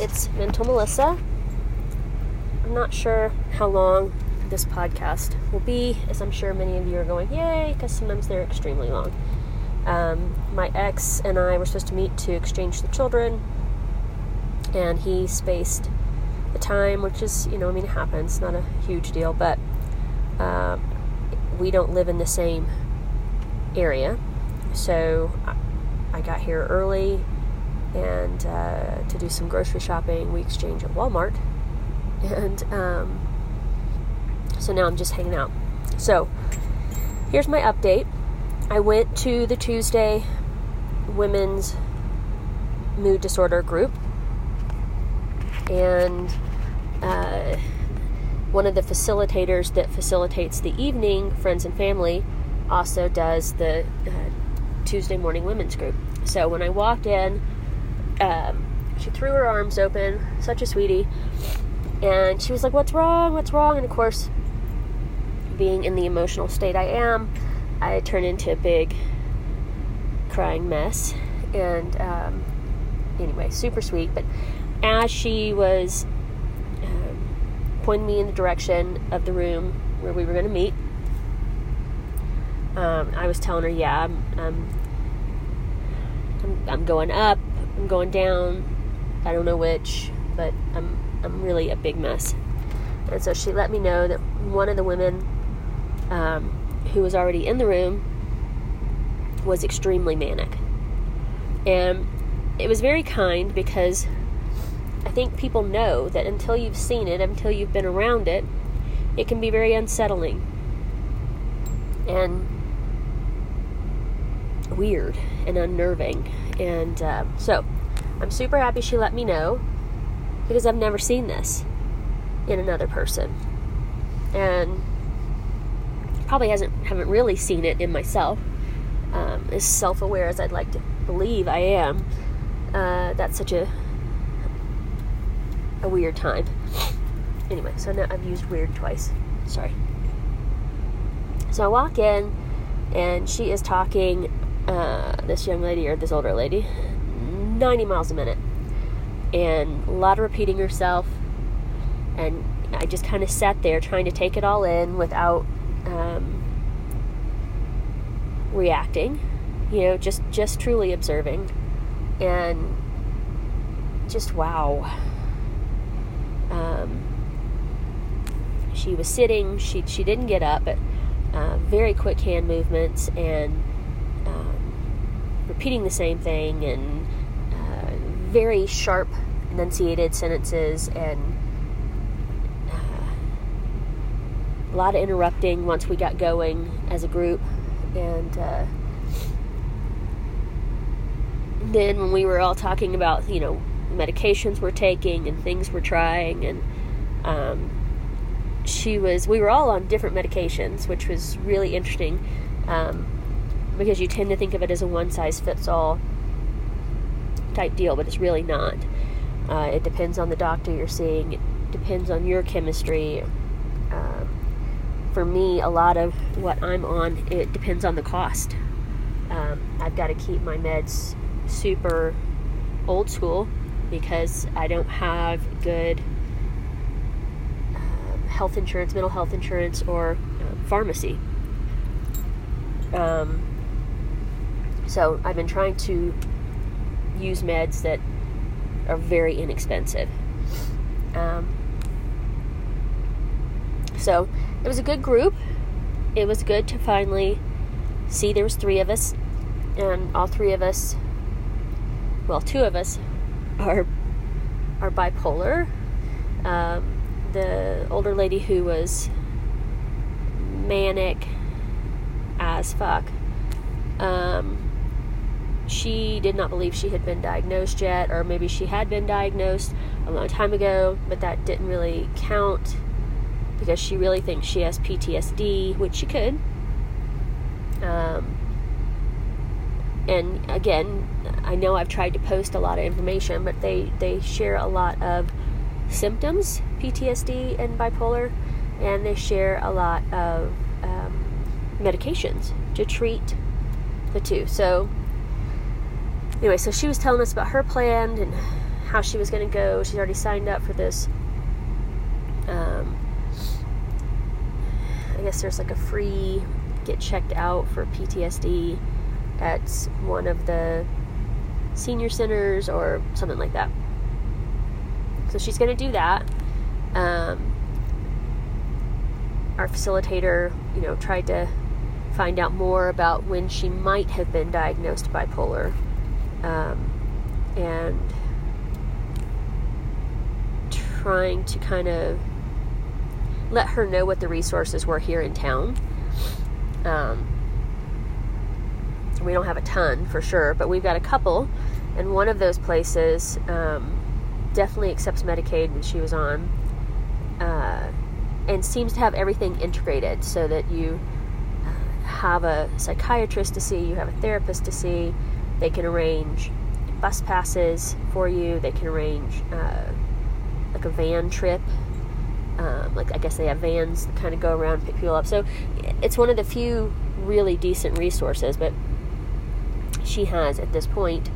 It's Mental Melissa. I'm not sure how long this podcast will be, as I'm sure many of you are going, yay, because sometimes they're extremely long. Um, my ex and I were supposed to meet to exchange the children, and he spaced the time, which is, you know, I mean, it happens, not a huge deal, but uh, we don't live in the same area. So I got here early and uh, to do some grocery shopping. We exchange at Walmart, and um, so now I'm just hanging out. So here's my update. I went to the Tuesday women's mood disorder group, and uh, one of the facilitators that facilitates the evening friends and family also does the uh, Tuesday morning women's group. So when I walked in, um, she threw her arms open, such a sweetie, and she was like, What's wrong? What's wrong? And of course, being in the emotional state I am, I turn into a big crying mess. And um, anyway, super sweet. But as she was um, pointing me in the direction of the room where we were going to meet, um, I was telling her, Yeah, I'm, I'm, I'm, I'm going up I'm going down. I don't know which, but I'm I'm really a big mess. And so she let me know that one of the women um, who was already in the room was extremely manic. And it was very kind because I think people know that until you've seen it, until you've been around it, it can be very unsettling and weird and unnerving. And uh, so I'm super happy she let me know because I've never seen this in another person. And probably hasn't haven't really seen it in myself. Um, as self-aware as I'd like to believe I am, uh, that's such a a weird time. Anyway, so now I've used weird twice. Sorry. So I walk in, and she is talking uh, this young lady or this older lady 90 miles a minute. And a lot of repeating herself. And i just kind of sat there trying to take it all in without um, reacting you know just just truly observing. And just wow. Um, she was sitting she she didn't get up but uh, very quick hand movements and repeating the same thing and uh, very sharp enunciated sentences and uh, a lot of interrupting once we got going as a group. And uh, then when we were all talking about you know medications we're taking and things we're trying and um, she was we were all on different medications which was really interesting. Um, because you tend to think of it as a one size fits all type deal, but it's really not. Uh, it depends on the doctor you're seeing, it depends on your chemistry. Uh, for me, a lot of what I'm on, it depends on the cost. Um, I've got to keep my meds super old school because I don't have good uh, health insurance, mental health insurance, or uh, pharmacy. Um, so I've been trying to use meds that are very inexpensive. Um, so it was a good group. It was good to finally see there was three of us, and all three of us, well, two of us, are are bipolar. Um, the older lady who was manic as fuck. Um, she did not believe she had been diagnosed yet, or maybe she had been diagnosed a long time ago, but that didn't really count because she really thinks she has PTSD, which she could. Um, and again, I know I've tried to post a lot of information, but they, they share a lot of symptoms, PTSD and bipolar, and they share a lot of um, medications to treat the two. So, anyway, so she was telling us about her plan and how she was going to go. She's already signed up for this. Um, I guess there's like a free get checked out for PTSD at one of the senior centers or something like that. So she's going to do that. Um, our facilitator, you know, tried to find out more about when she might have been diagnosed bipolar. Um, and trying to kind of let her know what the resources were here in town. Um, we don't have a ton for sure, but we've got a couple, and one of those places um, definitely accepts Medicaid, when she was on, uh, and seems to have everything integrated so that you have a psychiatrist to see, you have a therapist to see, they can arrange bus passes for you, they can arrange uh, like a van trip. Um, like I guess they have vans that kind of go around pick people up. So it's one of the few really decent resources. But she has at this point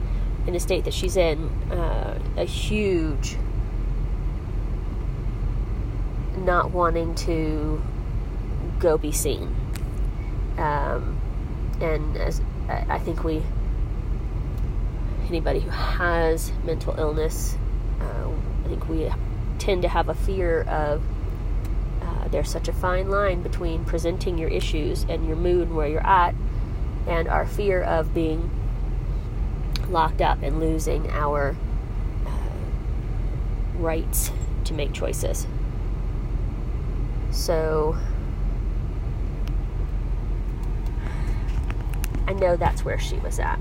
in the state that she's in uh, a huge not wanting to go be seen. Um, and as I think we, anybody who has mental illness, uh, I think we tend to have a fear of uh, there's such a fine line between presenting your issues and your mood where you're at, and our fear of being locked up and losing our uh, rights to make choices. So, I know that's where she was at.